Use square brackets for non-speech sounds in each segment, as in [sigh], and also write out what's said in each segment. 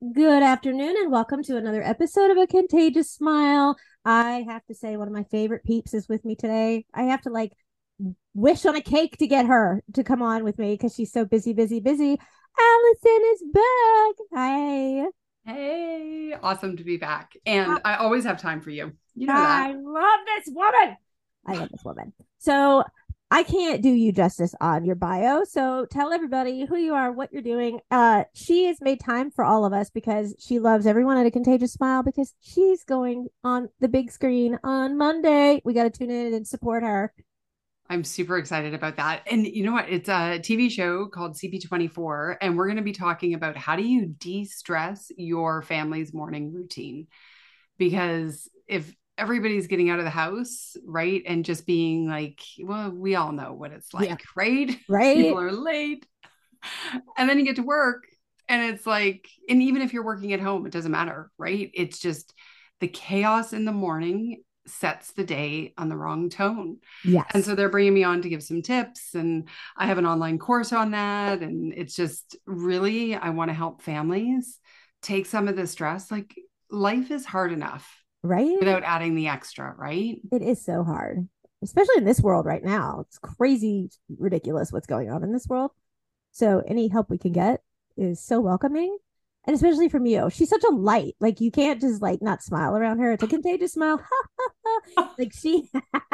Good afternoon and welcome to another episode of A Contagious Smile. I have to say, one of my favorite peeps is with me today. I have to like wish on a cake to get her to come on with me because she's so busy, busy, busy. Allison is back. Hi. Hey, awesome to be back. And I always have time for you. You know I that. love this woman. I love this woman. So I can't do you justice on your bio. So tell everybody who you are, what you're doing. Uh, she has made time for all of us because she loves everyone at a contagious smile because she's going on the big screen on Monday. We got to tune in and support her. I'm super excited about that. And you know what? It's a TV show called CP24, and we're going to be talking about how do you de stress your family's morning routine. Because if everybody's getting out of the house, right? And just being like, well, we all know what it's like, Yeah. right? [laughs] Right. People are late. And then you get to work, and it's like, and even if you're working at home, it doesn't matter, right? It's just the chaos in the morning sets the day on the wrong tone. Yes. And so they're bringing me on to give some tips. And I have an online course on that. And it's just really, I want to help families take some of the stress. Like life is hard enough right. without adding the extra, right? It is so hard, especially in this world right now. It's crazy, ridiculous what's going on in this world. So any help we can get is so welcoming. And especially from you. She's such a light. Like you can't just like not smile around her. It's a contagious smile. [laughs] like she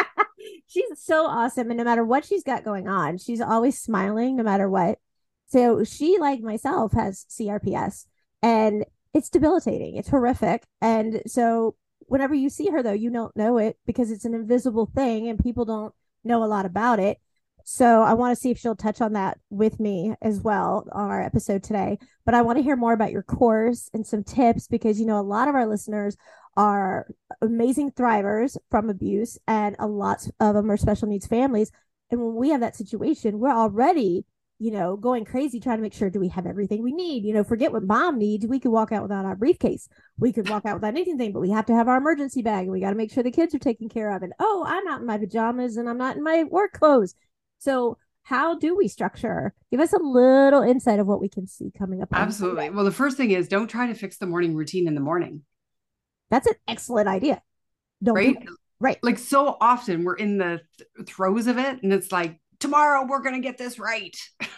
[laughs] she's so awesome. And no matter what she's got going on, she's always smiling no matter what. So she, like myself, has CRPS and it's debilitating. It's horrific. And so whenever you see her though, you don't know it because it's an invisible thing and people don't know a lot about it. So I want to see if she'll touch on that with me as well on our episode today. But I want to hear more about your course and some tips because you know a lot of our listeners are amazing thrivers from abuse and a lot of them are special needs families. And when we have that situation, we're already you know, going crazy trying to make sure do we have everything we need? You know, forget what mom needs. We could walk out without our briefcase. We could walk out without anything, but we have to have our emergency bag and we got to make sure the kids are taken care of. And oh, I'm not in my pajamas and I'm not in my work clothes. So how do we structure? Give us a little insight of what we can see coming up. Absolutely. Well, the first thing is don't try to fix the morning routine in the morning, That's an excellent idea. Don't right? Right. Like so often we're in the th- throes of it and it's like, tomorrow we're going to get this right. [laughs]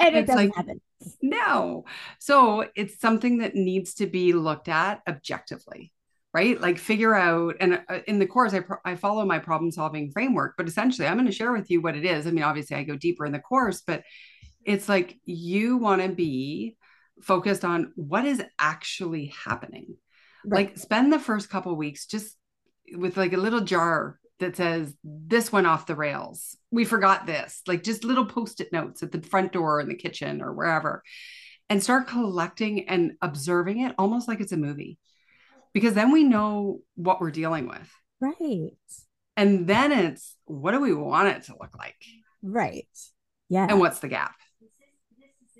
And it It's doesn't like- happen. No. So it's something that needs to be looked at objectively, right? Like figure out, and uh, in the course, I, pro- I follow my problem solving framework, but essentially, I'm going to share with you what it is. I mean, obviously, I go deeper in the course, but it's like you want to be focused on what is actually happening. Right. Like, spend the first couple weeks just with like a little jar that says this went off the rails. We forgot this. Like just little post-it notes at the front door in the kitchen or wherever. And start collecting and observing it almost like it's a movie. Because then we know what we're dealing with. Right. And then it's what do we want it to look like? Right. Yeah. And what's the gap?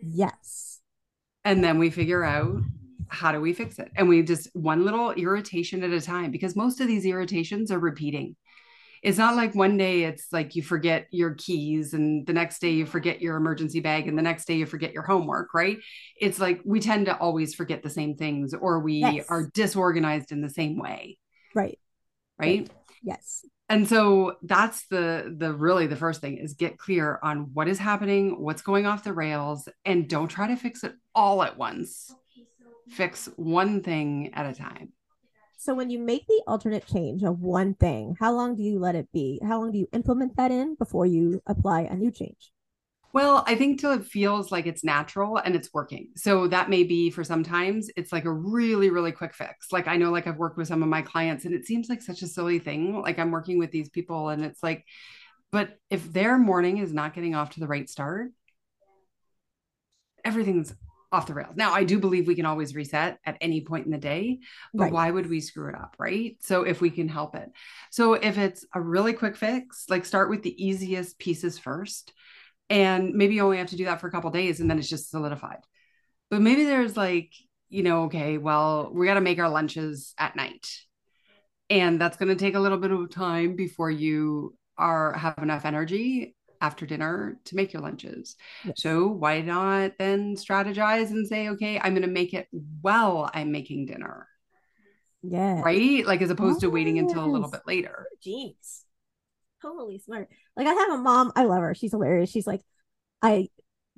yes. And then we figure out how do we fix it? And we just one little irritation at a time because most of these irritations are repeating. It's not like one day it's like you forget your keys and the next day you forget your emergency bag and the next day you forget your homework, right? It's like we tend to always forget the same things or we Yes. are disorganized in the same way, Right. right? Yes. And so that's the the really the first thing is get clear on what is happening, what's going off the rails and don't try to fix it all at once. Fix one thing at a time. So when you make the alternate change of one thing, how long do you let it be? How long do you implement that in before you apply a new change? Well, I think till it feels like it's natural and it's working. So that may be for sometimes it's like a really, really quick fix. Like I know, like I've worked with some of my clients and it seems like such a silly thing. Like I'm working with these people and it's like, but if their morning is not getting off to the right start, everything's off the rails. Now, I do believe we can always reset at any point in the day, but Right. why would we screw it up? Right. So if we can help it. So if it's a really quick fix, like start with the easiest pieces first and maybe you only have to do that for a couple days and then it's just solidified but maybe there's like you know okay well we got to make our lunches at night and that's going to take a little bit of time before you are have enough energy after dinner to make your lunches. Yes. So why not then strategize and say, okay, I'm going to make it while I'm making dinner. Yeah. Right? Like as opposed to waiting until a little bit later. Genius. Totally smart. Like I have a mom, I love her. She's hilarious. She's like, I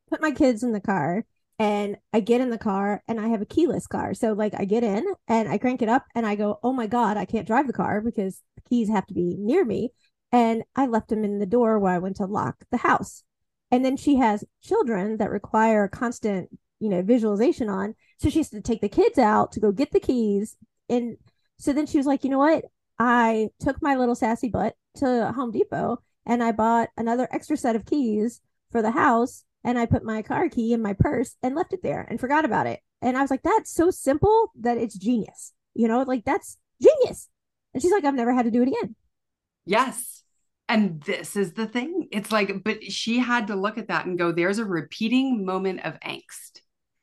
put my kids in the car and I get in the car and I have a keyless car. So like I get in and I crank it up and I go, "Oh my god, I can't drive the car because the keys have to be near me." And I left them in the door where I went to lock the house. And then she has children that require constant, you know, visualization on. So she has to take the kids out to go get the keys. And so then she was like, "You know what? I took my little sassy butt to Home Depot and I bought another extra set of keys for the house and I put my car key in my purse and left it there and forgot about it. And I was like, that's so simple that it's genius. You know, like that's genius. And she's like, I've never had to do it again. Yes. And this is the thing. It's like, but she had to look at that and go, there's a repeating moment of angst,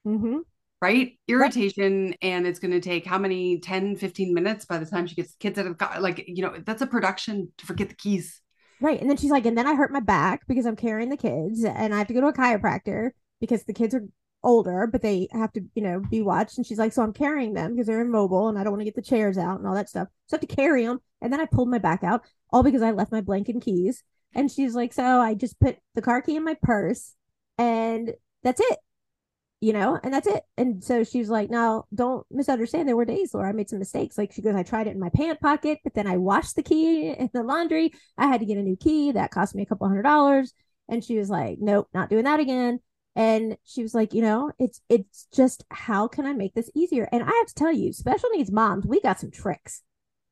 Mm-hmm. right? Irritation. And it's going to take how many 10, 15 minutes by the time she gets the kids out of the car? Like, you know, that's a production to forget the keys. Right. And then she's like, and then I hurt my back because I'm carrying the kids and I have to go to a chiropractor because the kids are older, but they have to, you know, be watched. And she's like, so I'm carrying them because they're immobile and I don't want to get the chairs out and all that stuff. So I have to carry them. And then I pulled my back out all because I left my blanket and keys. And she's like, so I just put the car key in my purse and that's it. You know, and that's it. And so she's like, now don't misunderstand. There were days where I made some mistakes. Like she goes, I tried it in my pant pocket, but then I washed the key in the laundry. I had to get a new key. That cost me a couple hundred dollars. And she was like, nope, not doing that again. And she was like, you know, it's it's just how can I make this easier? And I have to tell you, special needs moms, we got some tricks.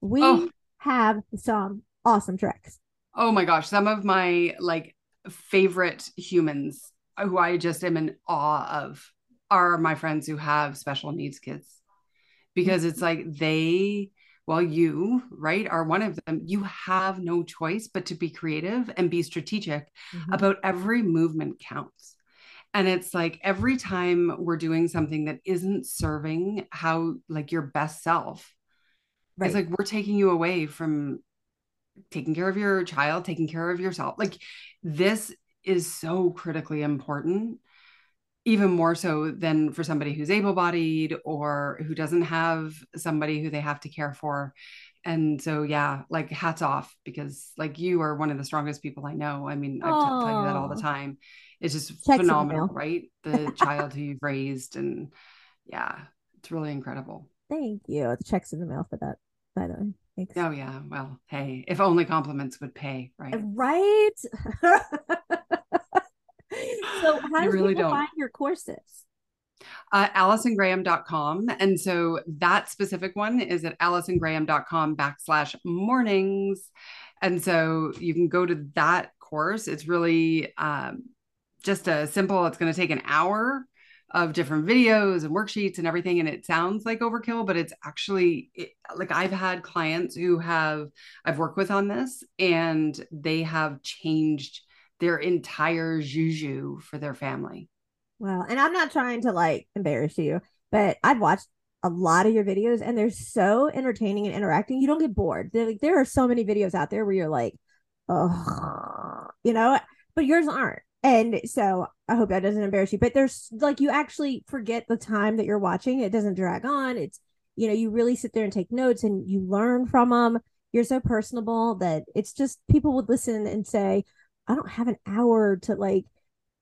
We Oh. have some awesome tricks. Oh my gosh. Some of my like favorite humans who I just am in awe of are my friends who have special needs kids because it's like they well you right are one of them you have no choice but to be creative and be strategic Mhm. about every movement counts and it's like every time we're doing something that isn't serving how like your best self Right. it's like we're taking you away from taking care of your child taking care of yourself. Like this is so critically important even more so than for somebody who's able-bodied or who doesn't have somebody who they have to care for. And so yeah like hats off because like you are one of the strongest people i know. I mean i tell you that all the time it's just phenomenal right [laughs] the child who you've raised and yeah it's really incredible Thank you. The checks in the mail for that, by the way. Thanks. oh yeah well hey if only compliments would pay right Right. [laughs] so how You do really people don't. find your courses? uh, AlisonGraham.com. And so that specific one is at AlisonGraham.com backslash mornings. And so you can go to that course. It's really um, just a simple, it's going to take an hour of different videos and worksheets and everything. And it sounds like overkill, but it's actually it, like I've had clients who have, I've worked with on this and they have changed their entire juju for their family. Well, and I'm not trying to like embarrass you, but I've watched a lot of your videos and they're so entertaining and interacting. You don't get bored. They're like, there are so many videos out there where you're like, oh, you know, but yours aren't. And so I hope that doesn't embarrass you. But there's like, you actually forget the time that you're watching. It doesn't drag on. It's, you know, you really sit there and take notes and you learn from them. You're so personable that it's just people would listen and say, I don't have an hour to like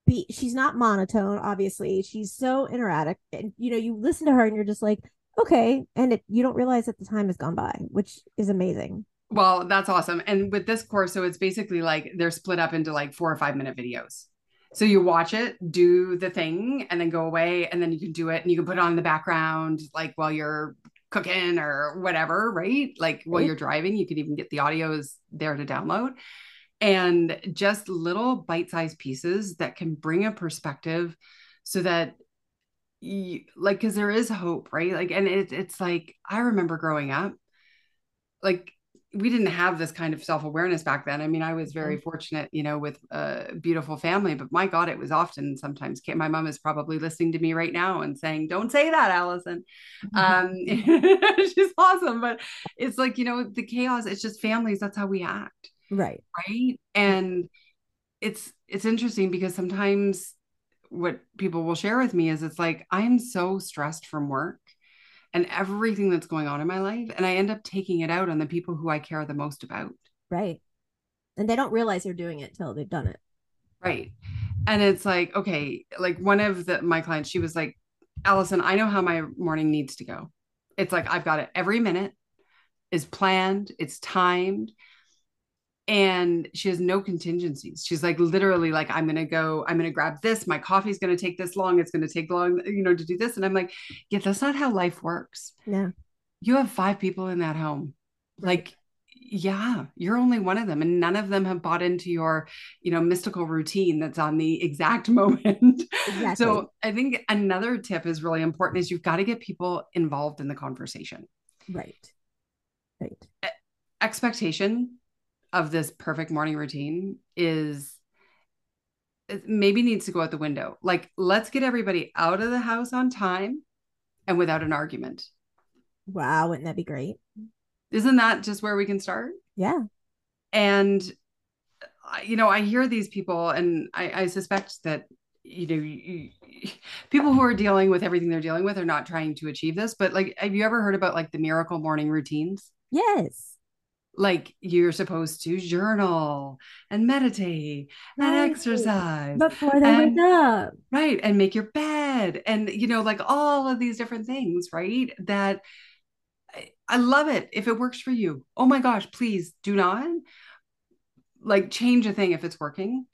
be she's not monotone obviously she's so erratic and you know you listen to her and you're just like okay and it, you don't realize that the time has gone by which is amazing Well, that's awesome. And with this course, so it's basically like they're split up into like four or five minute videos. So you watch it, do the thing, and then go away, and then you can do it and you can put it on in the background, like while you're cooking or whatever, right? Like while Right. you're driving, you could even get the audios there to download. And just little bite sized pieces that can bring a perspective so that you like, because there is hope, right? Like, and it, it's like, I remember growing up, like, we didn't have this kind of self-awareness back then. I mean, I was very fortunate, you know, with a beautiful family, but my God, it was often sometimes my mom is probably listening to me right now and saying, Don't say that, Allison. [laughs] Um, [laughs] she's awesome. But it's like, you know, the chaos, it's just families, that's how we act, right right? And it's it's interesting because sometimes what people will share with me is it's like I'm so stressed from work and everything that's going on in my life and I end up taking it out on the people who I care the most about. Right. And they don't realize they're doing it till they've done it. Right. And it's like, okay, like one of the my clients, she was like, Allison, I know how my morning needs to go. It's like I've got it every minute is planned, it's timed, and she has no contingencies. She's like literally like I'm going to go, I'm going to grab this, my coffee's going to take this long, it's going to take long, you know, to do this and I'm like, yeah, that's not how life works. Yeah. You have five people in that home. Like yeah, you're only one of them and none of them have bought into your, you know, mystical routine that's on the exact [laughs] moment. Exactly. So, I think another tip is really important is you've got to get people involved in the conversation. Right. Right. Expectation of this perfect morning routine is maybe needs to go out the window. Like, let's get everybody out of the house on time and without an argument. Wow, wouldn't that be great? Isn't that just where we can start? Yeah. And, you know, I hear these people, and I, I suspect that, you know, you, people who are dealing with everything they're dealing with are not trying to achieve this. But, like, have you ever heard about like the miracle morning routines? Yes like you're supposed to journal and meditate and exercise before they and, wake up right and make your bed and you know like all of these different things right that I love it if it works for you. Oh my gosh, please do not like change a thing if it's working.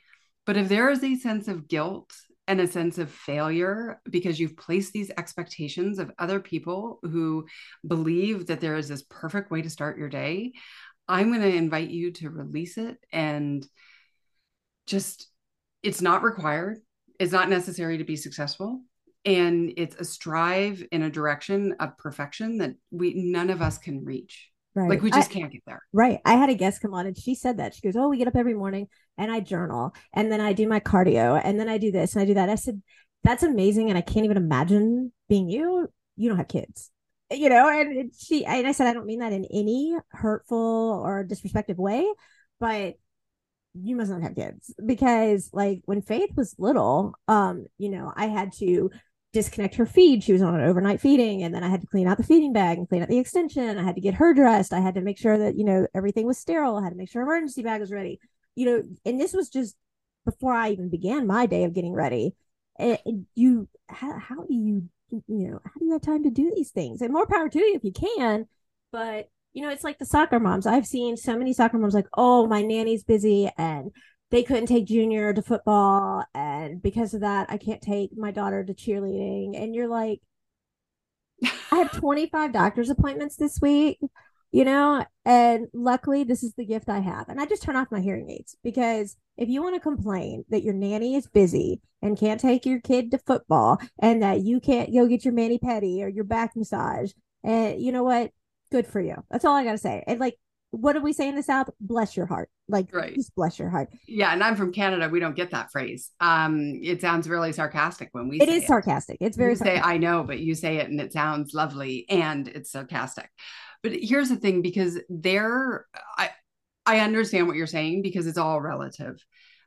But if there is a sense of guilt and a sense of failure because you've placed these expectations of other people who believe that there is this perfect way to start your day, I'm going to invite you to release it and just, it's not required. It's not necessary to be successful. And it's a strive in a direction of perfection that we none of us can reach. Right. Like we just I, can't get there. Right. I had a guest come on and she said that. She goes oh we get up every morning and i journal and then i do my cardio and then i do this and i do that. I said that's amazing and i can't even imagine being you. You don't have kids you know and she and i said i don't mean that in any hurtful or disrespectful way but you must not have kids because like when faith was little um you know i had to disconnect her feed. She was on an overnight feeding, and then I had to clean out the feeding bag and clean out the extension. I had to get her dressed. I had to make sure that you know everything was sterile. I had to make sure emergency bag was ready. You know, and this was just before I even began my day of getting ready. And you, how, how do you, you know, how do you have time to do these things? And more power to you if you can. But you know, it's like the soccer moms. I've seen so many soccer moms like, oh, my nanny's busy and they couldn't take junior to football and because of that i can't take my daughter to cheerleading and you're like i have [laughs] 25 doctor's appointments this week you know and luckily this is the gift i have and i just turn off my hearing aids because if you want to complain that your nanny is busy and can't take your kid to football and that you can't go get your mani pedi or your back massage and you know what good for you that's all i gotta say and like what do we say in the South? Bless your heart. Like, right. just bless your heart. Yeah. And I'm from Canada. We don't get that phrase. Um, it sounds really sarcastic when we say It is sarcastic. It's very you say, I know, but you say it and it sounds lovely and it's sarcastic. But here's the thing because there, I, I understand what you're saying because it's all relative.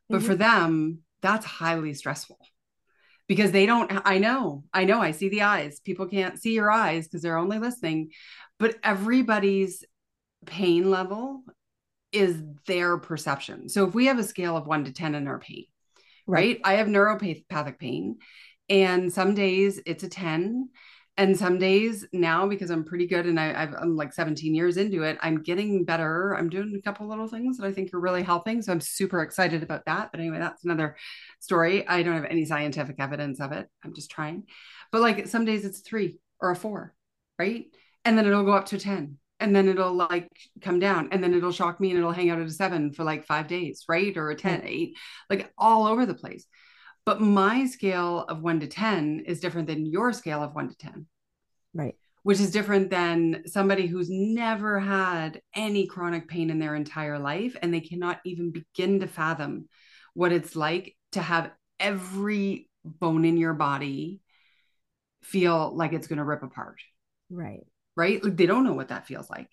But mm-hmm. for them, that's highly stressful because they don't i know i know i see the eyes people can't see your eyes because they're only listening but everybody's pain level is their perception. So if we have a scale of one to 10 in our pain, right? right? I have neuropathic pain, and some days it's a 10. And some days now, because I'm pretty good and I, am like 17 years into it, I'm getting better. I'm doing a couple little things that I think are really helping. So I'm super excited about that. But anyway, that's another story. I don't have any scientific evidence of it. I'm just trying. But like some days it's three or a four, right? And then it'll go up to 10 and then it'll like come down and then it'll shock me and it'll hang out at a seven for like five days right or a 10 eight like all over the place but my scale of one to 10 is different than your scale of one to 10 right which is different than somebody who's never had any chronic pain in their entire life and they cannot even begin to fathom what it's like to have every bone in your body feel like it's going to rip apart right right? Like they don't know what that feels like.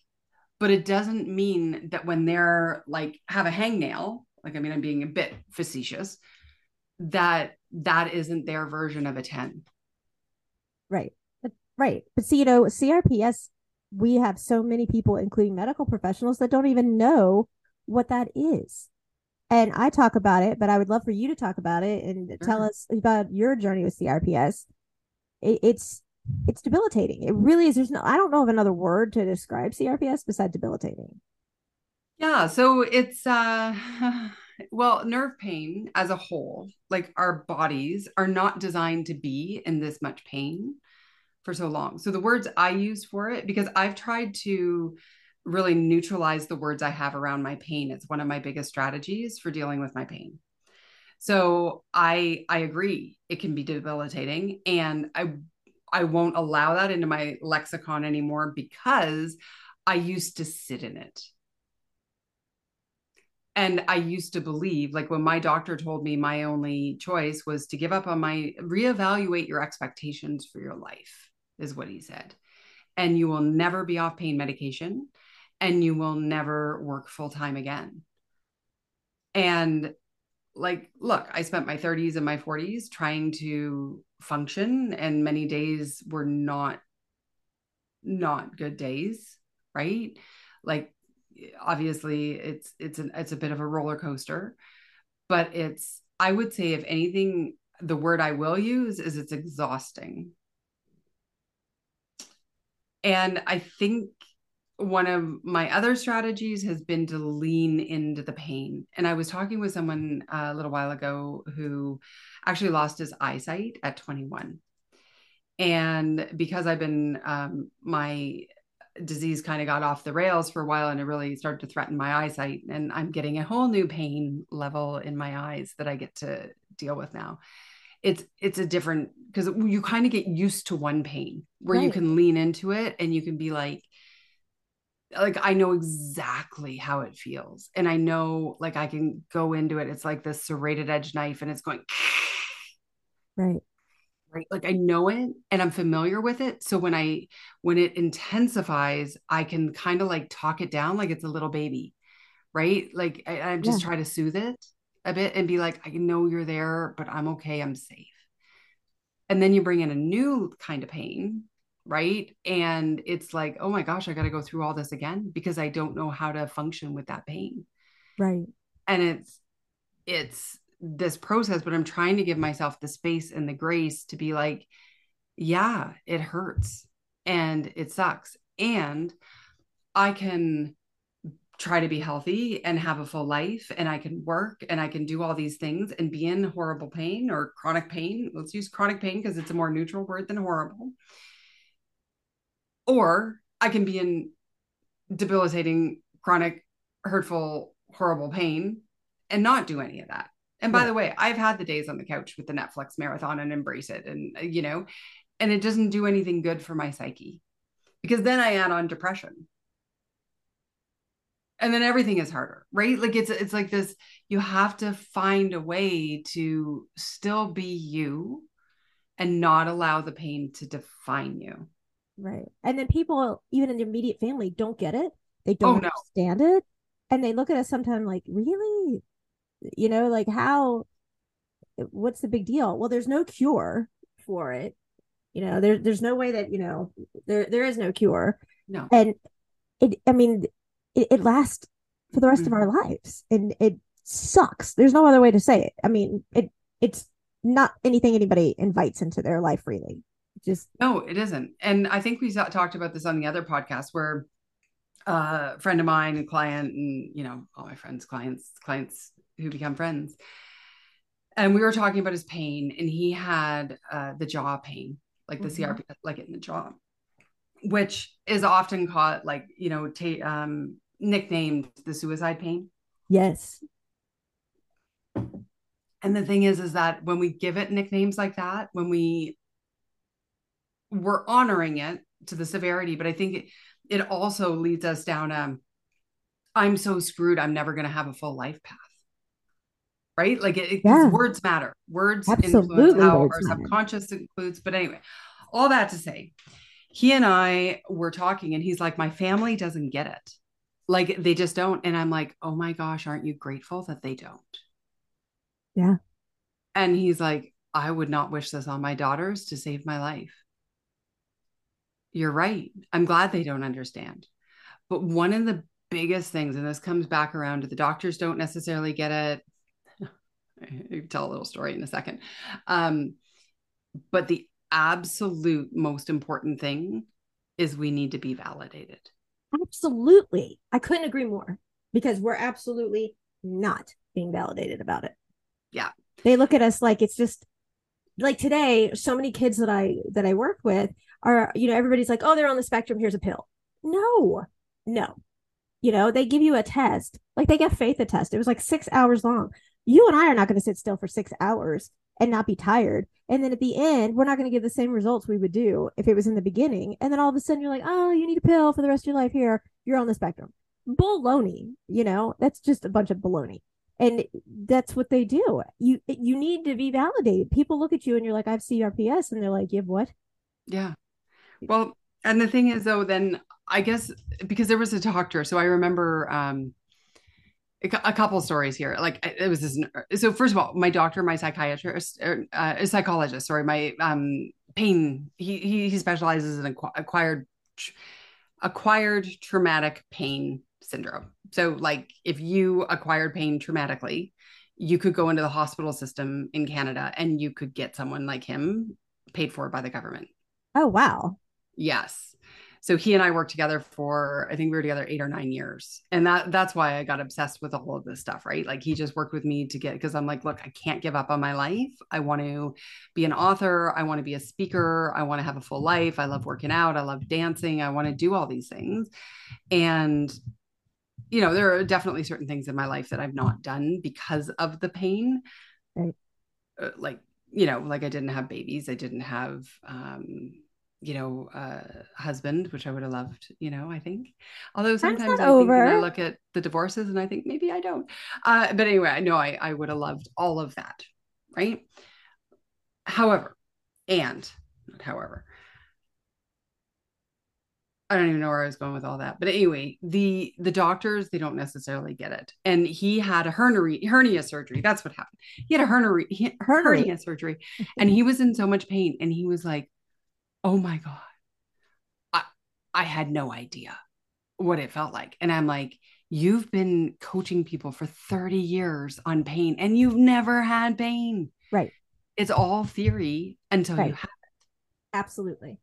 But it doesn't mean that when they're like have a hangnail like I mean I'm being a bit facetious, that that isn't their version of a 10. Right. Right. But see, you know, CRPS, we have so many people, including medical professionals, that don't even know what that is. And I talk about it, but I would love for you to talk about it and sure. tell us about your journey with CRPS. It, it's it's debilitating. It really is. There's no I don't know of another word to describe CRPS besides debilitating. Yeah, so it's uh [laughs] well, nerve pain as a whole, like our bodies are not designed to be in this much pain for so long. So the words I use for it, because I've tried to really neutralize the words I have around my pain. It's one of my biggest strategies for dealing with my pain. So I I agree it can be debilitating and I I won't allow that into my lexicon anymore because I used to sit in it. And I used to believe, like when my doctor told me my only choice was to give up on my reevaluate your expectations for your life, is what he said. And you will never be off pain medication and you will never work full time again. And like, look, I spent my 30s and my 40s trying to function, and many days were not not good days, right? Like obviously it's it's an it's a bit of a roller coaster, but it's I would say if anything the word I will use is it's exhausting. And I think one of my other strategies has been to lean into the pain. And I was talking with someone uh, a little while ago who actually lost his eyesight at 21. And because I've been, um, my disease kind of got off the rails for a while and it really started to threaten my eyesight. And I'm getting a whole new pain level in my eyes that I get to deal with now. It's it's a different because you kind of get used to one pain where right. you can lean into it and you can be like, like I know exactly how it feels. And I know like I can go into it. It's like this serrated edge knife and it's going right. Right. Like I know it and I'm familiar with it. So when I when it intensifies, I can kind of like talk it down like it's a little baby. Right. Like I, I'm just yeah. trying to soothe it a bit and be like, I know you're there, but I'm okay. I'm safe. And then you bring in a new kind of pain right and it's like oh my gosh i got to go through all this again because i don't know how to function with that pain right and it's it's this process but i'm trying to give mm. myself the space and the grace to be like yeah it hurts and it sucks and i can try to be healthy and have a full life and i can work and i can do all these things and be in horrible pain or chronic pain. Let's use chronic pain because it's a more neutral word than horrible. Or I can be in debilitating, chronic, hurtful, horrible pain and not do any of that. And by yeah. the way, I've had the days on the couch with the Netflix marathon and embrace it. And, uh, you know, and it doesn't do anything good for my psyche because then I add on depression. And then everything is harder, right? Like it's it's like this you have to find a way to still be you and not allow the pain to define you. Right. And then people, even in the immediate family, don't get it. They don't oh, understand it. And they look at us sometimes like, really? You know, like how, what's the big deal? Well, there's no cure for it. You know, there, there's no way that, you know, there, there is no cure. No. And it, I mean, it, it lasts for the rest mm-hmm. of our lives and it sucks. There's no other way to say it. I mean, it, it's not anything anybody invites into their life, really just no it isn't and i think we talked about this on the other podcast where uh, a friend of mine and client and you know all my friends clients clients who become friends and we were talking about his pain and he had uh, the jaw pain like the mm-hmm. crp like in the jaw which is often called like you know ta- um, nicknamed the suicide pain yes and the thing is is that when we give it nicknames like that when we we're honoring it to the severity, but I think it, it also leads us down a I'm so screwed, I'm never going to have a full life path. Right? Like it, yeah. words matter. Words Absolutely influence how our matter. subconscious includes. But anyway, all that to say, he and I were talking, and he's like, My family doesn't get it. Like they just don't. And I'm like, oh my gosh, aren't you grateful that they don't? Yeah. And he's like, I would not wish this on my daughters to save my life. You're right. I'm glad they don't understand. But one of the biggest things, and this comes back around to the doctors don't necessarily get it. [laughs] Tell a little story in a second. Um, but the absolute most important thing is we need to be validated. Absolutely. I couldn't agree more because we're absolutely not being validated about it. Yeah. They look at us like it's just like today, so many kids that I that I work with are, you know, everybody's like, "Oh, they're on the spectrum, here's a pill." No. No. You know, they give you a test. Like they get Faith a test. It was like 6 hours long. You and I are not going to sit still for 6 hours and not be tired. And then at the end, we're not going to give the same results we would do if it was in the beginning. And then all of a sudden, you're like, oh, you need a pill for the rest of your life. Here, you're on the spectrum. Baloney, you know, that's just a bunch of baloney. And that's what they do. You you need to be validated. People look at you and you're like, I have CRPS, and they're like, you have what? Yeah. Well, and the thing is, though, then I guess because there was a doctor, so I remember um, a couple stories here. Like it was this. So first of all, my doctor, my psychiatrist, or, uh, a psychologist, sorry, my um, pain. He he, he specializes in acquired acquired traumatic pain syndrome. So like if you acquired pain traumatically, you could go into the hospital system in Canada and you could get someone like him paid for by the government. Oh wow. Yes so he and I worked together for I think we were together eight or nine years, and that that's why I got obsessed with all of this stuff. Right, like he just worked with me to get because I'm like, look, I can't give up on my life. I want to be an author. I want to be a speaker. I want to have a full life. I love working out. I love dancing. I want to do all these things, and you know there are definitely certain things in my life that I've not done because of the pain. Right. Uh, like you know, like I didn't have babies. I didn't have. um you know, uh, husband, which I would have loved, you know, I think. Although sometimes I. I look at the divorces and I think maybe I don't. Uh, but anyway, I know I, I would have loved all of that. Right. However, and not however, I don't even know where I was going with all that. But anyway, the the doctors they don't necessarily get it. And he had a hernia hernia surgery. That's what happened. He had a hernia, hernia surgery, and he was in so much pain. And he was like, oh my God, I, I had no idea what it felt like. And I'm like, you've been coaching people for 30 years on pain and you've never had pain. Right. It's all theory until right. you have it. Absolutely.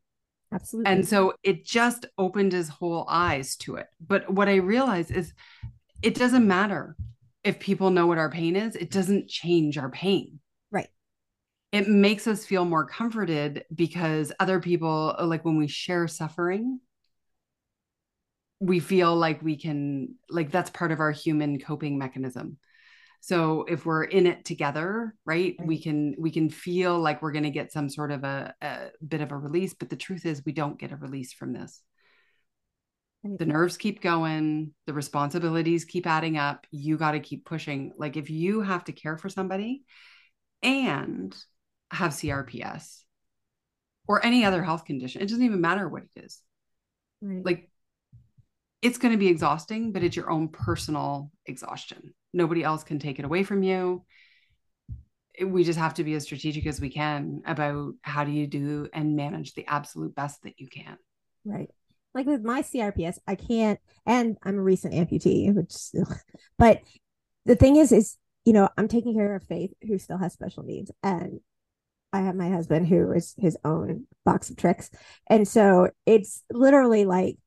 Absolutely. And so it just opened his whole eyes to it. But what I realized is it doesn't matter if people know what our pain is, it doesn't change our pain it makes us feel more comforted because other people uh, like when we share suffering we feel like we can like that's part of our human coping mechanism. So if we're in it together right, right. we mm. can we can feel like we're going to get some sort of a, a bit of a release but the truth is we don't get a release from this. The nerves keep going the responsibilities keep adding up you got to keep pushing. Like if you have to care for somebody and have CRPS or any other health condition. It doesn't even matter what it is. Right. Like it's going to be exhausting, but it's your own personal exhaustion. Nobody else can take it away from you. We just have to be as strategic as we can about how do you do and manage the absolute best that you can. Right. Like with my CRPS, I can't, and I'm a recent amputee, which, [laughs] but the thing is, is, you know, I'm taking care of Faith, who still has special needs. And I have my husband who is his own box of tricks. And so it's literally like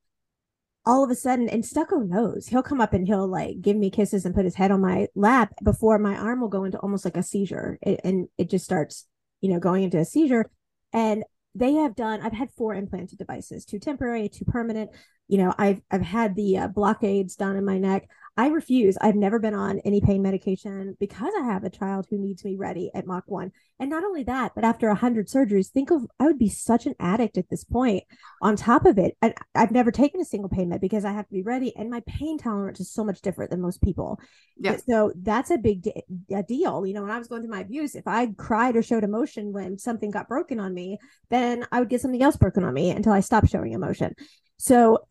all of a sudden, and Stucco knows he'll come up and he'll like give me kisses and put his head on my lap before my arm will go into almost like a seizure. It, and it just starts, you know, going into a seizure. And they have done, I've had four implanted devices, two temporary, two permanent. You know, I've, I've had the uh, blockades done in my neck. I refuse. I've never been on any pain medication because I have a child who needs me ready at Mach 1. And not only that, but after 100 surgeries, think of I would be such an addict at this point. On top of it, I, I've never taken a single pain med because I have to be ready. And my pain tolerance is so much different than most people. Yeah. So that's a big de- a deal. You know, when I was going through my abuse, if I cried or showed emotion when something got broken on me, then I would get something else broken on me until I stopped showing emotion. So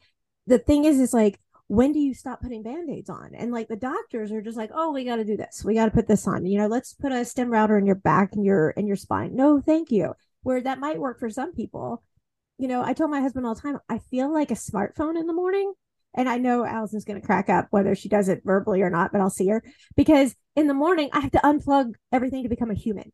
the thing is, is like, when do you stop putting band-aids on? And like the doctors are just like oh we got to do this. We got to put this on. You know let's put a stimulator in your back and your and your spine. No thank you. Where that might work for some people you know i told my husband all the time i feel like a smartphone in the morning. And i know allison's going to crack up whether she does it verbally or not but i'll see her. Because in the morning i have to unplug everything to become a human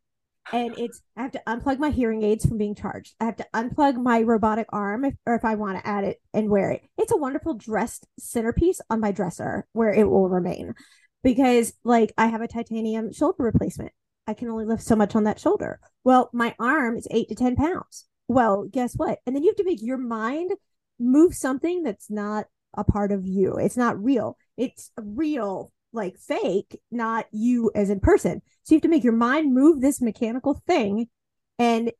and it's I have to unplug my hearing aids from being charged. I have to unplug my robotic arm if, or if I want to add it and wear it. It's a wonderful dressed centerpiece on my dresser where it will remain because like I have a titanium shoulder replacement. I can only lift so much on that shoulder. Well, my arm is 8 to 10 pounds. Well, guess what? And then you have to make your mind move something that's not a part of you. It's not real. It's real like fake, not you as in person. So you have to make your mind move this mechanical thing and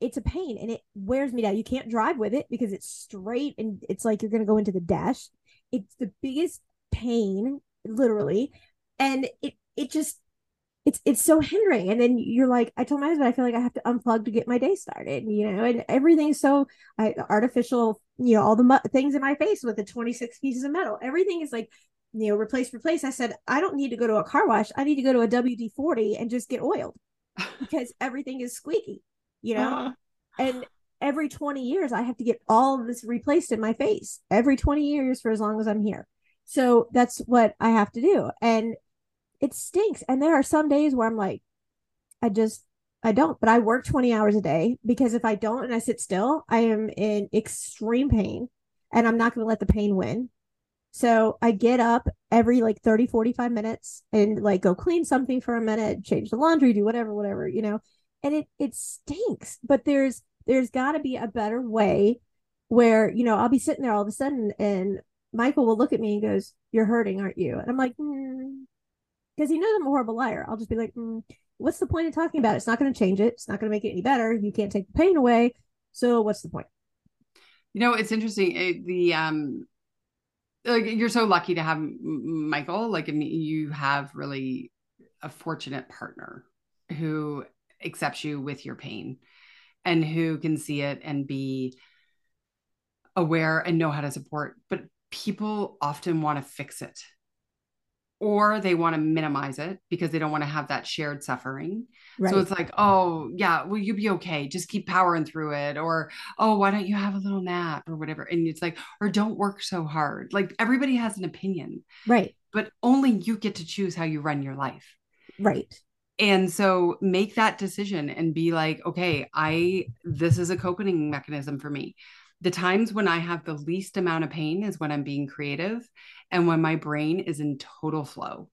it's a pain and it wears me down. You can't drive with it because it's straight and it's like you're going to go into the dash. It's the biggest pain, literally. And it, it just, it's it's so hindering and then you're like i told my husband i feel like i have to unplug to get my day started you know and everything's so I, artificial you know all the mu- things in my face with the 26 pieces of metal everything is like you know, replace, replace. I said, I don't need to go to a car wash. I need to go to a WD 40 and just get oiled [laughs] because everything is squeaky, you know? Uh-huh. And every 20 years, I have to get all of this replaced in my face every 20 years for as long as I'm here. So that's what I have to do. And it stinks. And there are some days where I'm like, I just, I don't, but I work 20 hours a day because if I don't and I sit still, I am in extreme pain and I'm not going to let the pain win. So I get up every like 30, 45 minutes and like go clean something for a minute, change the laundry, do whatever, whatever, you know. And it it stinks, but there's there's got to be a better way where, you know, I'll be sitting there all of a sudden and Michael will look at me and goes, "You're hurting, aren't you?" And I'm like, because mm. he knows I'm a horrible liar. I'll just be like, mm, "What's the point of talking about it? It's not going to change it. It's not going to make it any better. You can't take the pain away. So what's the point?" You know, it's interesting. It, the um, like you're so lucky to have Michael. Like, I mean, you have really a fortunate partner who accepts you with your pain and who can see it and be aware and know how to support. But people often want to fix it or they want to minimize it because they don't want to have that shared suffering. Right. So it's like, oh, yeah, well, you'll be okay. Just keep powering through it. Or, oh, why don't you have a little nap or whatever? And it's like, or don't work so hard. Like everybody has an opinion. Right. But only you get to choose how you run your life. Right. And so make that decision and be like, okay, I, this is a coping mechanism for me the times when I have the least amount of pain is when I'm being creative and when my brain is in total flow.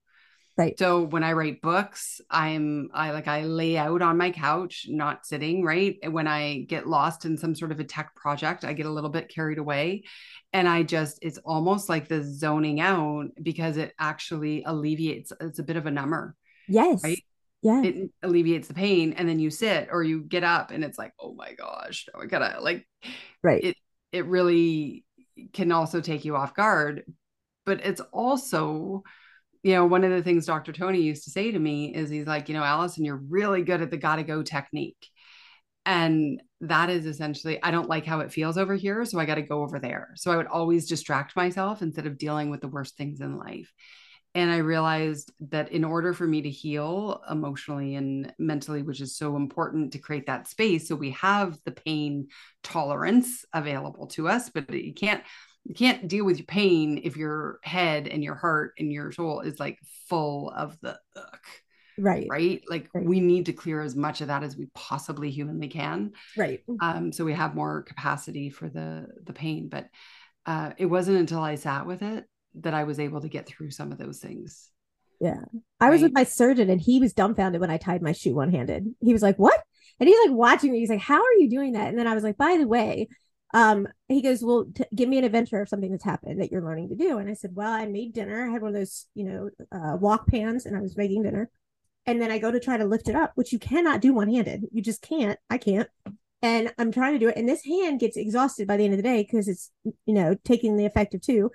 Right. So when I write books, I'm I like I lay out on my couch, not sitting, right? When I get lost in some sort of a tech project, I get a little bit carried away and I just it's almost like the zoning out because it actually alleviates it's a bit of a number. Yes. Right? Yeah. it alleviates the pain and then you sit or you get up and it's like oh my gosh i gotta like right. it it really can also take you off guard. But it's also you know one of the things dr tony used to say to me is he's like you know allison you're really good at the gotta go technique. And that is essentially i don't like how it feels over here so i got to go over there. So i would always distract myself instead of dealing with the worst things in life and i realized that in order for me to heal emotionally and mentally which is so important to create that space so we have the pain tolerance available to us but you can't you can't deal with your pain if your head and your heart and your soul is like full of the ugh, right. right? Like right. we need to clear as much of that as we possibly humanly can. Right. Um so we have more capacity for the the pain but uh it wasn't until i sat with it that I was able to get through some of those things. Yeah. I right? was with my surgeon and he was dumbfounded when I tied my shoe one handed. He was like, What? And he's like watching me. He's like, How are you doing that? And then I was like, By the way, um, he goes, Well, t- give me an adventure of something that's happened that you're learning to do. And I said, Well, I made dinner. I had one of those, you know, uh, wok pans and I was making dinner. And then I go to try to lift it up, which you cannot do one handed. You just can't. I can't. And I'm trying to do it. And this hand gets exhausted by the end of the day because it's, you know, taking the effect of two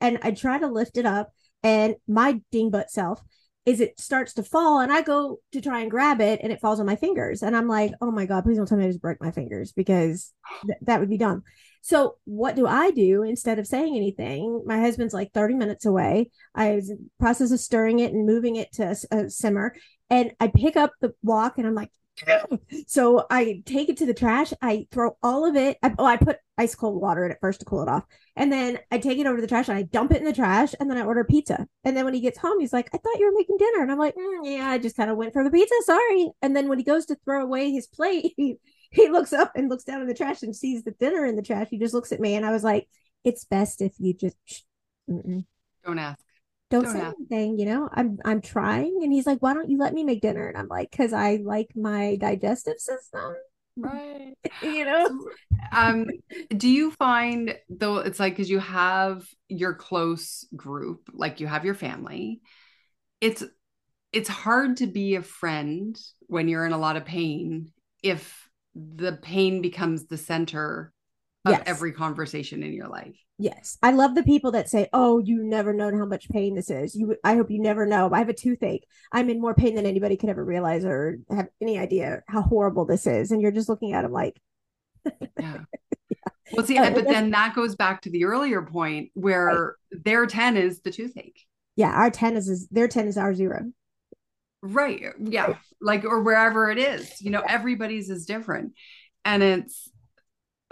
and I try to lift it up and my dingbutt self is it starts to fall and I go to try and grab it and it falls on my fingers. And I'm like, oh my God, please don't tell me I just break my fingers because th- that would be dumb. So what do I do instead of saying anything? My husband's like 30 minutes away. I was in process of stirring it and moving it to a, a simmer. And I pick up the wok and I'm like, [laughs] so I take it to the trash. I throw all of it. I, oh, I put ice cold water in it first to cool it off. And then I take it over to the trash and I dump it in the trash. And then I order pizza. And then when he gets home, he's like, I thought you were making dinner. And I'm like, mm, yeah, I just kind of went for the pizza. Sorry. And then when he goes to throw away his plate, [laughs] he, he looks up and looks down in the trash and sees the dinner in the trash. He just looks at me. And I was like, it's best if you just don't ask don't, don't say anything you know? I'm i'm trying. And he's like why don't you let me make dinner? And i'm like because i like my digestive system. Right. [laughs] You know? Um do you find though it's like because you have your close group like you have your family it's it's hard to be a friend when you're in a lot of pain if the pain becomes the center of yes. every conversation in your life Yes. I love the people that say, "Oh, you never know how much pain this is." You I hope you never know. I have a toothache. I'm in more pain than anybody could ever realize or have any idea how horrible this is. And you're just looking at them like Yeah. [laughs] [laughs] Well, see, but then that goes back to the earlier point where right. their 10 is the toothache. Yeah, our 10 is, is their 10 is our zero. Right. Yeah. Right. Like or wherever it is. You know, yeah. everybody's is different. And it's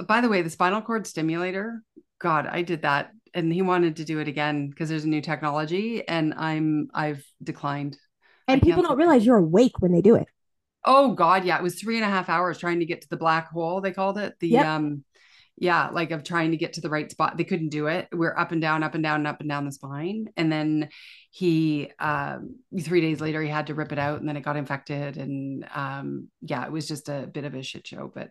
by the way, the spinal cord stimulator God, I did that and he wanted to do it again because there's a new technology and I'm I've declined. And people don't realize you're awake when they do it. Oh God, yeah. It was three and a half hours trying to get to the black hole, they called it. The yep. um yeah, like of trying to get to the right spot. They couldn't do it. We're up and down, up and down, and up and down the spine. And then he um three days later he had to rip it out and then it got infected. And um yeah, it was just a bit of a shit show. But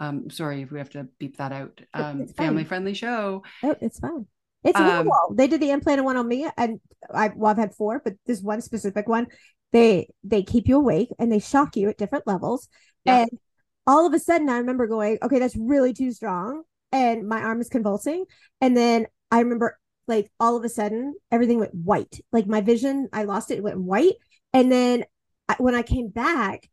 um, sorry if we have to beep that out. Um, family friendly show. Oh, it's fine. It's um, normal. They did the implanted one on me, and I well, I've had four, but this one specific one, they they keep you awake and they shock you at different levels. Yeah. And all of a sudden, I remember going, okay, that's really too strong, and my arm is convulsing. And then I remember, like, all of a sudden, everything went white. Like my vision, I lost it. It went white. And then I, when I came back,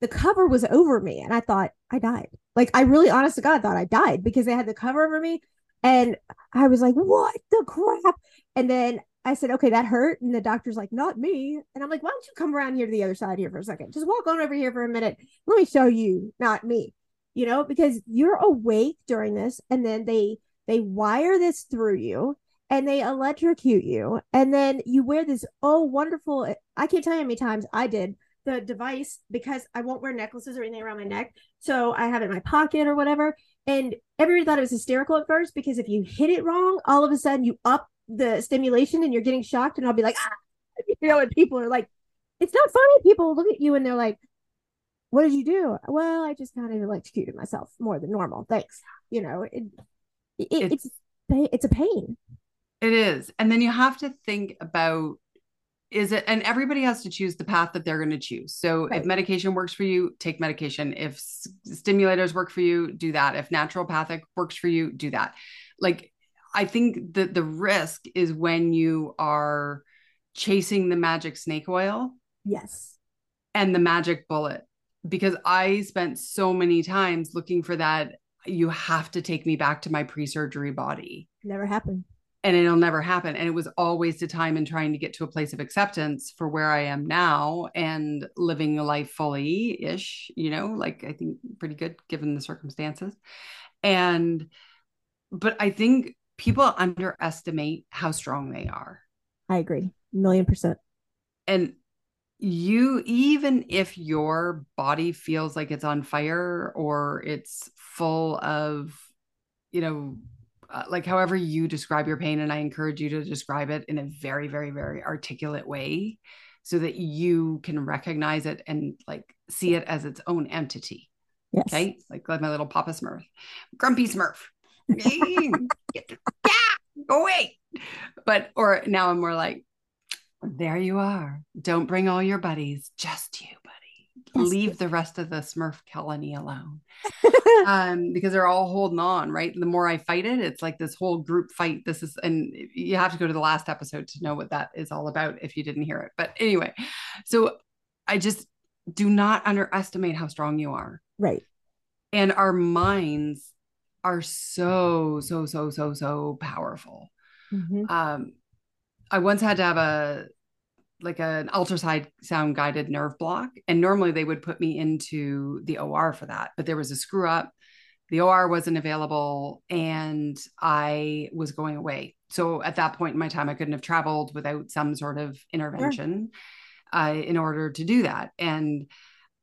the cover was over me, and I thought I died. Like I really, honest to God, thought I died because they had the cover over me, and I was like, "What the crap?" And then I said, "Okay, that hurt." And the doctor's like, "Not me." And I'm like, "Why don't you come around here to the other side here for a second? Just walk on over here for a minute. Let me show you, not me." You know, because you're awake during this, and then they they wire this through you and they electrocute you and then you wear this oh wonderful i can't tell you how many times i did the device because I won't wear necklaces or anything around my neck. So I have it in my pocket or whatever. And everybody thought it was hysterical at first because if you hit it wrong, all of a sudden you up the stimulation and you're getting shocked. And I'll be like, ah, [laughs] you know, and people are like, it's not funny. People look at you and they're like, what did you do? Well, I just kind of electrocuted myself more than normal. Thanks. You know, it, it, it's, it's, it's a pain. It is. And then you have to think about is it and everybody has to choose the path that they're going to choose. So right. if medication works for you take medication. If s- stimulators work for you do that. If naturopathic works for you do that. Like i think that the risk is when you are chasing the magic snake oil yes. and the magic bullet. Because i spent so many times looking for that you have to take me back to my pre-surgery body. Never happened and it'll never happen. And it was all wasted time in trying to get to a place of acceptance for where I am now and living a life fully ish, you know, like I think pretty good given the circumstances. And, but I think people underestimate how strong they are. I agree, a million percent. And you, even if your body feels like it's on fire or it's full of, you know, uh, like however you describe your pain and i encourage you to describe it in a very very very articulate way so that you can recognize it and like see it as its own entity. Yes. okay? Like like my little papa smurf. Grumpy smurf. Yeah go away. But or now i'm more like there you are. Don't bring all your buddies just you leave the rest of the Smurf colony alone. [laughs] um, because they're all holding on, right? The more I fight it, it's like this whole group fight. This is, and you have to go to the last episode to know what that is all about if you didn't hear it. But anyway, so I just do not underestimate how strong you are. Right. And our minds are so, so, so, so, so powerful. Mm-hmm. Um, I once had to have a like an ultrasound guided nerve block. And normally they would put me into the OR for that, but there was a screw up. The OR wasn't available and I was going away. So at that point in my time, I couldn't have traveled without some sort of intervention uh, in order to do that. And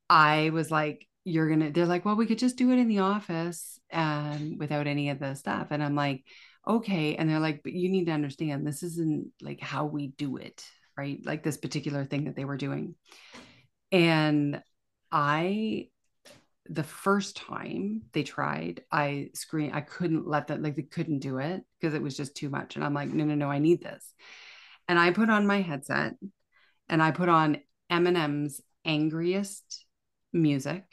I was like, you're going to, they're like, well, we could just do it in the office and without any of the stuff. And I'm like, okay. And they're like, but you need to understand this isn't like how we do it right? Like this particular thing that they were doing. And I, the first time they tried, I screamed, I couldn't let them, like they couldn't do it because it was just too much. And I'm like, no, no, no, I need this. And I put on my headset and I put on Eminem's angriest music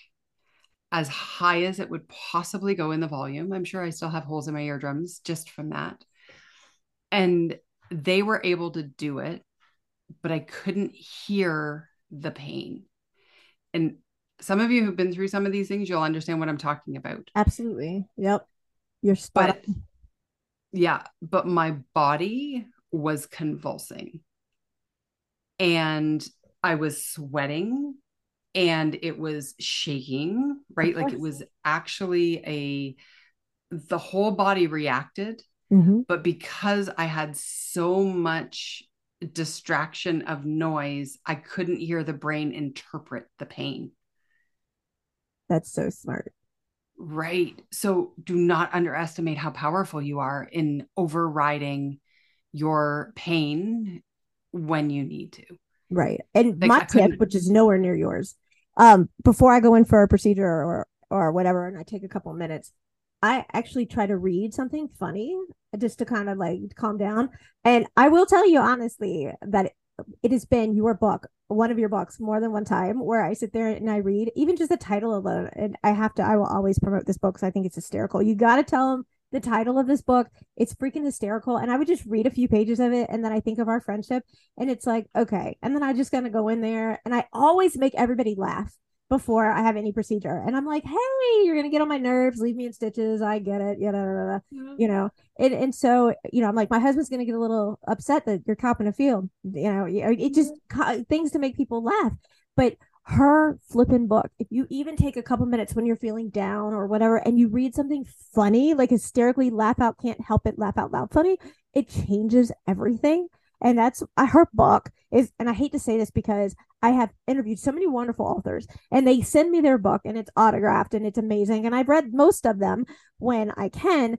as high as it would possibly go in the volume. I'm sure I still have holes in my eardrums just from that. And they were able to do it but I couldn't hear the pain. And some of you who've been through some of these things, you'll understand what I'm talking about. Absolutely. Yep. You're spot but, Yeah, but my body was convulsing. And I was sweating and it was shaking, right? Like it was actually a the whole body reacted. Mm-hmm. But because I had so much distraction of noise, I couldn't hear the brain interpret the pain. That's so smart. Right. So do not underestimate how powerful you are in overriding your pain when you need to. Right. And like, my tip, which is nowhere near yours, um, before I go in for a procedure or or whatever, and I take a couple minutes, I actually try to read something funny just to kind of like calm down. And I will tell you honestly that it has been your book, one of your books, more than one time where I sit there and I read even just the title alone. And I have to, I will always promote this book because I think it's hysterical. You got to tell them the title of this book. It's freaking hysterical. And I would just read a few pages of it. And then I think of our friendship and it's like, okay. And then I just kind of go in there and I always make everybody laugh before I have any procedure. And I'm like, hey, you're gonna get on my nerves, leave me in stitches. I get it, yeah, mm-hmm. you know. And and so you know, I'm like, my husband's gonna get a little upset that you're copping a field. You know, it just mm-hmm. things to make people laugh. But her flipping book, if you even take a couple minutes when you're feeling down or whatever, and you read something funny, like hysterically laugh out, can't help it, laugh out loud funny, it changes everything and that's her book is and i hate to say this because i have interviewed so many wonderful authors and they send me their book and it's autographed and it's amazing and i've read most of them when i can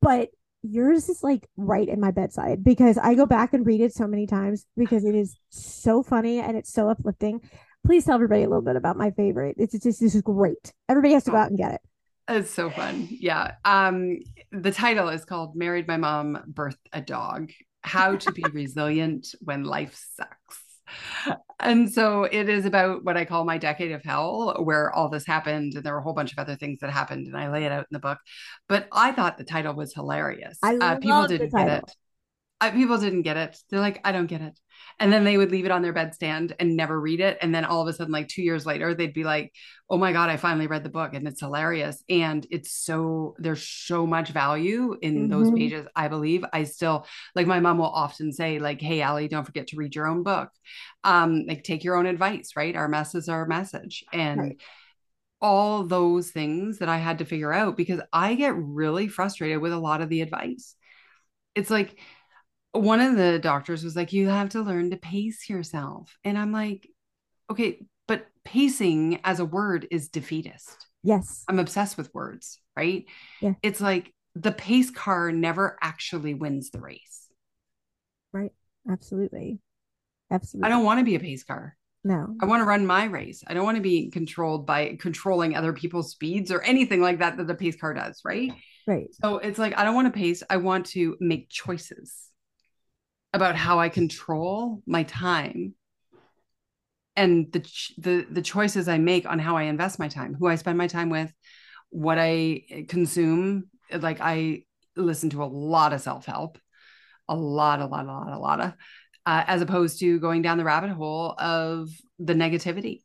but yours is like right in my bedside because i go back and read it so many times because it is so funny and it's so uplifting. Please tell everybody a little bit about my favorite. It's just this is great. Everybody has to go out and get it. It's so fun. Yeah. Um, the title is called Married My Mom Birthed a Dog how to be resilient when life sucks. And so it is about what I call my decade of hell, where all this happened. And there were a whole bunch of other things that happened. And I lay it out in the book. But I thought the title was hilarious. I uh, people didn't get it. Uh, people didn't get it. They're like, I don't get it. And then they would leave it on their bedstand and never read it. And then all of a sudden like 2 years later they'd be like oh my god I finally read the book and it's hilarious. And it's so there's so much value in mm-hmm. those pages I believe. I still like my mom will often say like hey Allie don't forget to read your own book. Um like take your own advice right? Our mess is our message. And right. all those things that I had to figure out because I get really frustrated with a lot of the advice. It's like one of the doctors was like, you have to learn to pace yourself. And I'm like, okay, but pacing as a word is defeatist. Yes. I'm obsessed with words, right? Yeah. It's like the pace car never actually wins the race. Right. Absolutely. Absolutely. I don't want to be a pace car. No. I want to run my race. I don't want to be controlled by controlling other people's speeds or anything like that that the pace car does, right? Right. So it's like I don't want to pace. I want to make choices about how I control my time and the the the choices I make on how I invest my time, who I spend my time with, what I consume. Like I listen to a lot of self help, a lot, a lot, a lot, a lot of, uh, as opposed to going down the rabbit hole of the negativity.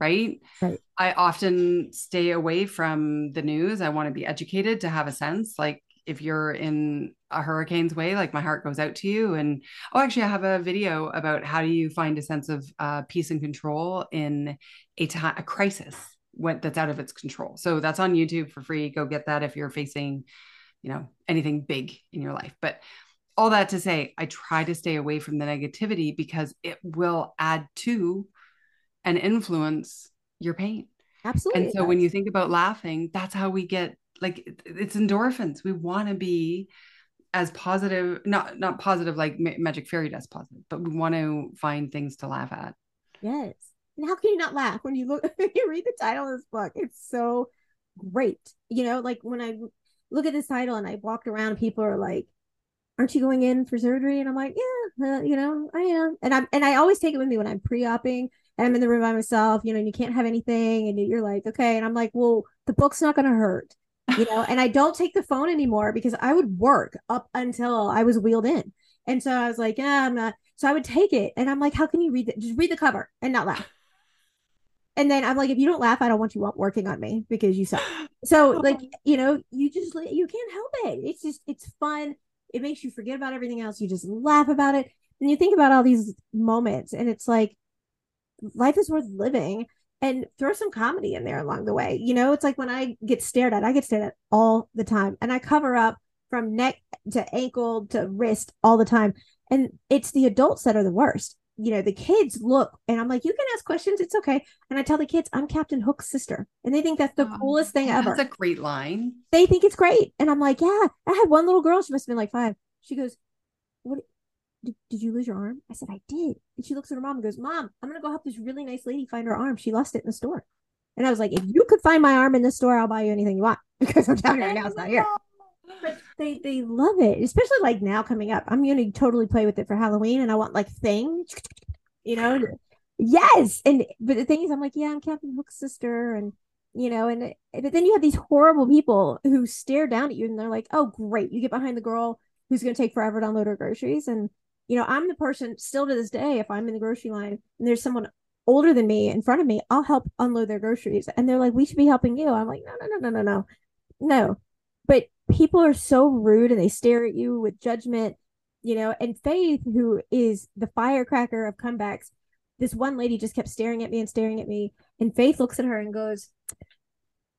Right? right. I often stay away from the news. I want to be educated to have a sense. Like if you're in a hurricane's way, like my heart goes out to you. And oh, actually, I have a video about how do you find a sense of uh, peace and control in a time a crisis when that's out of its control. So that's on YouTube for free. Go get that if you're facing, you know, anything big in your life. But all that to say, I try to stay away from the negativity because it will add to and influence your pain. Absolutely. And so when you think about laughing, that's how we get like it's endorphins. We want to be as positive, not not positive like magic fairy dust positive, but we want to find things to laugh at. Yes. And how can you not laugh when you look [laughs] when you read the title of this book? It's so great. You know, like when I look at this title and I walked around, people are like, aren't you going in for surgery? And I'm like, yeah, uh, you know, I am. And I'm, and I always take it with me when I'm pre-oping and I'm in the room by myself, you know, and you can't have anything. And you're like, okay. And I'm like, well, the book's not going to hurt, you know, and I don't take the phone anymore because I would work up until I was wheeled in. And so I was like, yeah, I'm not. So I would take it and I'm like, how can you read it? Just read the cover and not laugh. And then I'm like, if you don't laugh, I don't want you working on me because you suck. So [gasps] like, you know, you just, you can't help it. It's just, it's fun it makes you forget about everything else. You just laugh about it. And you think about all these moments, and it's like life is worth living and throw some comedy in there along the way. You know, it's like when I get stared at, I get stared at all the time, and I cover up from neck to ankle to wrist all the time. And it's the adults that are the worst you know, the kids look and I'm like, you can ask questions. It's okay. And I tell the kids, I'm Captain Hook's sister. And they think that's the oh, coolest thing ever. That's a great line. They think it's great. And I'm like, yeah, I had one little girl. She must have been like five. She goes, what? Did, did you lose your arm? I said, I did. And she looks at her mom and goes, mom, I'm going to go help this really nice lady find her arm. She lost it in the store. And I was like, if you could find my arm in the store, I'll buy you anything you want [laughs] because I'm telling you right now it's not here. [laughs] But they they love it, especially like now coming up. I'm gonna totally play with it for Halloween, and I want like things, you know. Yes, and but the thing is, I'm like, yeah, I'm Captain Hook's sister, and you know, and but then you have these horrible people who stare down at you, and they're like, oh, great, you get behind the girl who's gonna take forever to unload her groceries, and you know, I'm the person still to this day. If I'm in the grocery line and there's someone older than me in front of me, I'll help unload their groceries, and they're like, we should be helping you. I'm like, no, no, no, no, no, no, no. But people are so rude and they stare at you with judgment, you know. And Faith, who is the firecracker of comebacks, this one lady just kept staring at me and staring at me. And Faith looks at her and goes,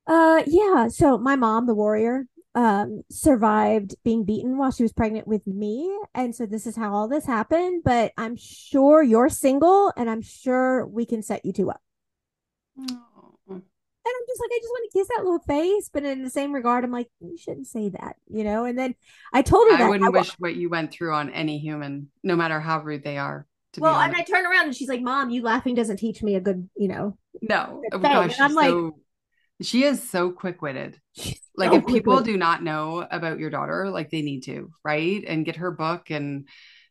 uh, yeah. So my mom, the warrior, um, survived being beaten while she was pregnant with me. And so this is how all this happened. But I'm sure you're single and I'm sure we can set you two up. And I'm just like, I just want to kiss that little face. But in the same regard, I'm like, you shouldn't say that, you know? And then I told her I that. wouldn't I wish what you went through on any human, no matter how rude they are. well, and I turn around and she's like, Mom, you laughing doesn't teach me a good, you know. No. Oh gosh, I'm like, so, she is so quick witted. Like, so if people do not know about your daughter, like they need to, right? And get her book and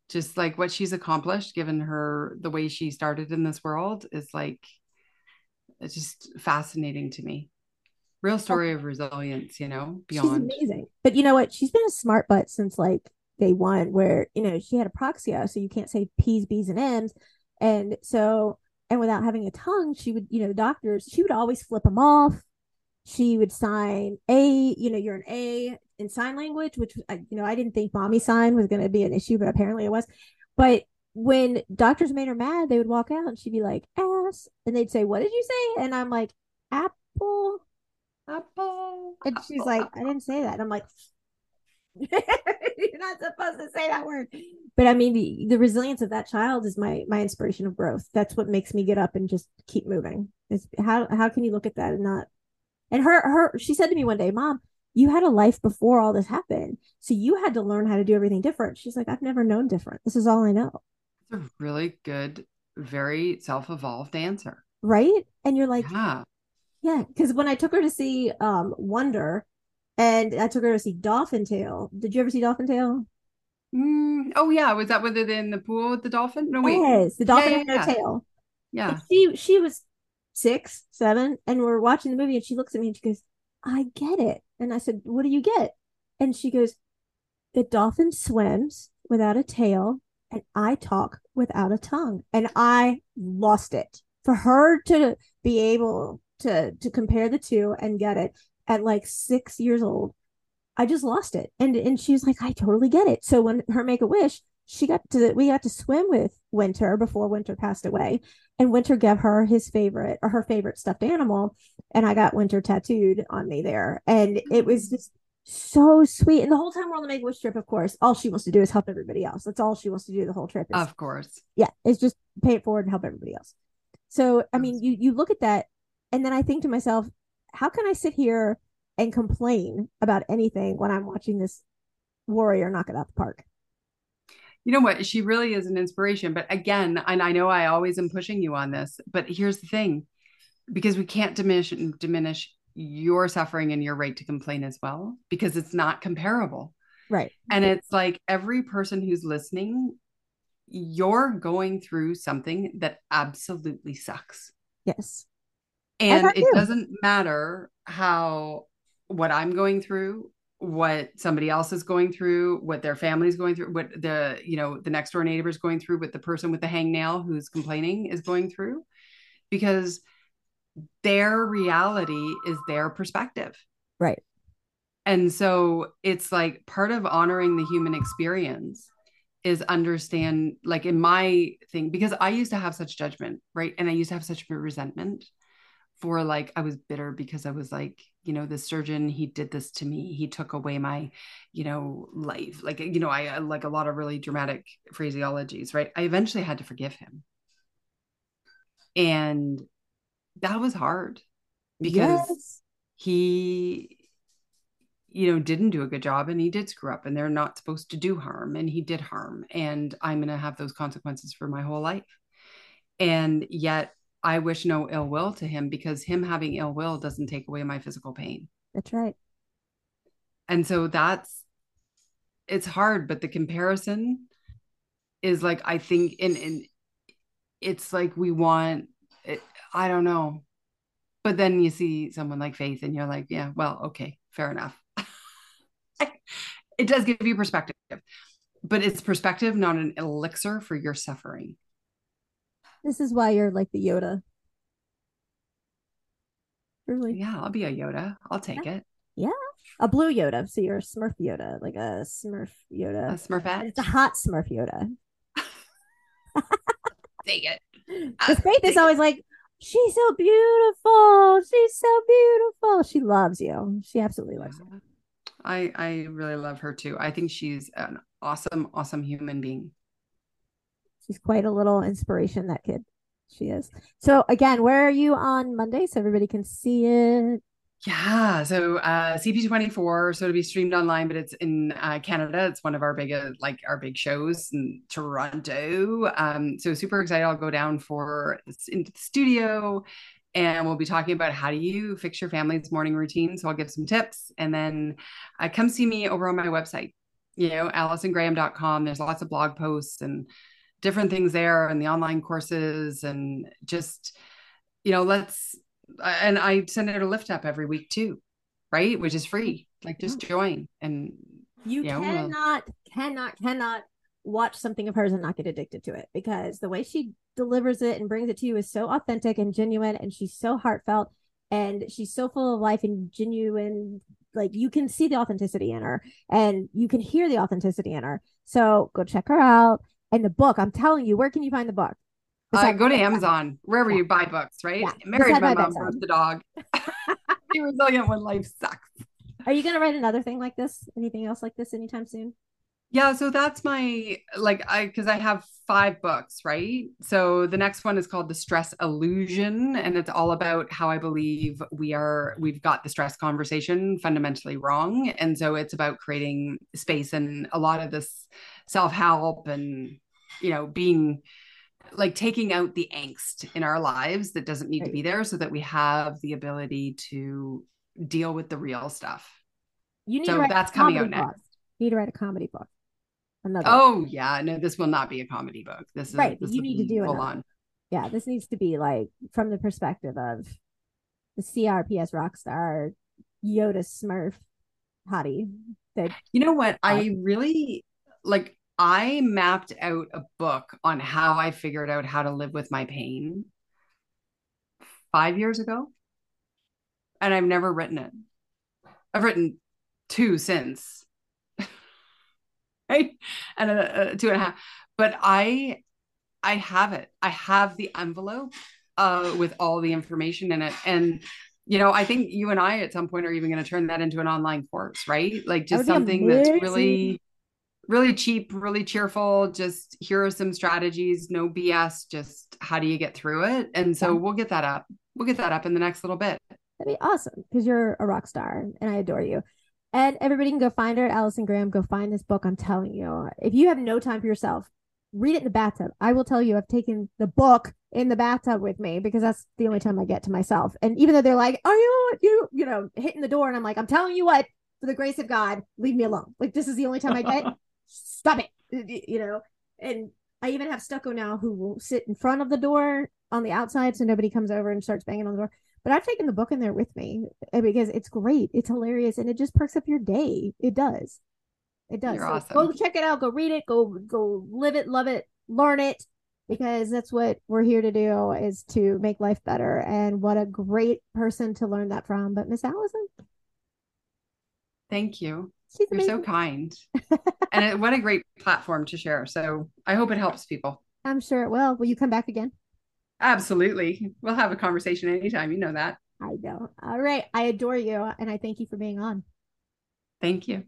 just like what she's accomplished, given her the way she started in this world, is like it's just fascinating to me. Real story of resilience, you know, beyond. She's amazing. But you know what? She's been a smart butt since like day one, where, you know, she had apraxia. So you can't say P's, B's, and M's. And so, and without having a tongue, she would, you know, the doctors, she would always flip them off. She would sign A, you know, you're an A in sign language, which, you know, I didn't think mommy sign was going to be an issue, but apparently it was. But when doctors made her mad, they would walk out and she'd be like, ass. And they'd say, What did you say? And I'm like, Apple. Apple. And apple, she's like, apple. I didn't say that. And I'm like, [laughs] You're not supposed to say that word. But I mean, the, the resilience of that child is my my inspiration of growth. That's what makes me get up and just keep moving. Is how how can you look at that and not and her her she said to me one day, Mom, you had a life before all this happened. So you had to learn how to do everything different. She's like, I've never known different. This is all I know It's a really good, very self-evolved answer. Right? And you're like, yeah. Yeah. Because when I took her to see um Wonder and I took her to see Dolphin Tale. Did you ever see Dolphin Tale? Mm, oh yeah, was that with it in the pool with the dolphin? No wait, yes, the dolphin yeah, yeah, yeah. tail. Yeah. And she she was six, seven, and we're watching the movie, and she looks at me and she goes, "I get it." And I said, "What do you get?" And she goes, "The dolphin swims without a tail, and I talk without a tongue." And I lost it. For her to be able to to compare the two and get it at like six years old, I just lost it. And and she was like, "I totally get it." So when her make a wish, she got to we got to swim with Winter before Winter passed away, and Winter gave her his favorite or her favorite stuffed animal, and I got Winter tattooed on me there, and it was mm. just so sweet. And the whole time we're on the Make Wish trip, of course, all she wants to do is help everybody else. That's all she wants to do the whole trip. Is, of course, yeah, it's just pay it forward and help everybody else. So I mean, you you look at that, and then I think to myself, how can I sit here and complain about anything when I'm watching this warrior knock it out the park? You know what? She really is an inspiration. But again, and I know I always am pushing you on this, but here's the thing because we can't diminish diminish your suffering and your right to complain as well because it's not comparable. Right. And it's like every person who's listening, you're going through something that absolutely sucks. Yes. And it doesn't matter how what I'm going through what somebody else is going through, what their family's going through, what the, you know, the next door neighbor is going through, what the person with the hangnail who's complaining is going through, because their reality is their perspective. Right. And so it's like part of honoring the human experience is understand, like in my thing, because I used to have such judgment, right? And I used to have such resentment for like, I was bitter because I was like, you know the surgeon he did this to me. He took away my you know life. Like you know i like a lot of really dramatic phraseologies right? I eventually had to forgive him. And that was hard because yes. he you know didn't do a good job and he did screw up and they're not supposed to do harm and he did harm and i'm going to have those consequences for my whole life. And yet I wish no ill will to him because him having ill will doesn't take away my physical pain. That's right. And so that's it's hard, but the comparison is like I think in in it's like we want it, I don't know. But then you see someone like Faith and you're like, yeah, well, okay, fair enough. [laughs] it does give you perspective. But it's perspective, not an elixir for your suffering. This is why you're like the Yoda. Really? Yeah, I'll be a Yoda. I'll take yeah. it. Yeah. A blue Yoda. So you're a Smurf Yoda, like a Smurf Yoda. A Smurfette. It's a hot Smurf Yoda. [laughs] take it. [laughs] Uh, because Faith is always like, she's so beautiful. She's so beautiful. She loves you. She absolutely loves you. I I really love her too. I think she's an awesome, awesome human being she's quite a little inspiration that kid. She is. So again where are you on monday so everybody can see it? Yeah so uh cp24 so to be streamed online but it's in uh, canada. It's one of our big uh, like our big shows in toronto. Um so super excited. I'll go down for into the studio and we'll be talking about how do you fix your family's morning routine. So i'll give some tips and then uh, come see me over on my website you know alisongraham.com there's lots of blog posts and different things there and the online courses and just you know let's and i send out a lift up every week too right? Which is free like just join and you, you know, cannot we'll... cannot cannot watch something of hers and not get addicted to it because the way she delivers it and brings it to you is so authentic and genuine and she's so heartfelt and she's so full of life and genuine like you can see the authenticity in her and you can hear the authenticity in her. So go check her out and the book, I'm telling you, where can you find the book? Uh, go to Amazon, wherever yeah. you buy books, right? Yeah. Married my, my mom, birthed the dog. [laughs] Be resilient when life sucks. Are you going to write another thing like this? Anything else like this anytime soon? Yeah, so that's my like I because I have five books, right? So the next one is called The Stress Illusion, and it's all about how I believe we are we've got the stress conversation fundamentally wrong. And so it's about creating space and a lot of this self-help and you know, being like taking out the angst in our lives that doesn't need right. to be there so that we have the ability to deal with the real stuff. You need so that's coming out next. You need to write a comedy book. Another. Oh yeah, no, this will not be a comedy book. This is right. This you need to do full on. Yeah, this needs to be like from the perspective of the CRPS rock star Yoda Smurf hottie. That you know what? Uh, I really like I mapped out a book on how I figured out how to live with my pain five years ago. And I've never written it. I've written two since. Right? And a, a two and a half. But I I have it. I have the envelope uh, with all the information in it. And you know, I think you and I at some point are even going to turn that into an online course, right? Like just something that's really really cheap, really cheerful. Just here are some strategies, no BS. Just how do you get through it? And so yeah. we'll get that up. We'll get that up in the next little bit. That'd be awesome because you're a rock star and I adore you. And everybody can go find her, Alison Graham. Go find this book. I'm telling you, if you have no time for yourself, read it in the bathtub. I will tell you, I've taken the book in the bathtub with me because that's the only time I get to myself. And even though they're like, "Are you you you know hitting the door?" and I'm like, "I'm telling you what, for the grace of God, leave me alone. Like this is the only time I get. [laughs] Stop it, you know." And I even have stucco now who will sit in front of the door on the outside so nobody comes over and starts banging on the door. But I've taken the book in there with me eh, because it's great, it's hilarious, and it just perks up your day. It does. It does. You're so awesome. Go check it out. Go read it. Go go live it, love it, learn it, because that's what we're here to do is to make life better. And what a great person to learn that from. But Miss Allison, thank you. You're so kind, [laughs] and it, what a great platform to share. So I hope it helps people. I'm sure it will. Will you come back again? Absolutely. We'll have a conversation anytime. You know that. I know. All right. I adore you, and I thank you for being on. Thank you.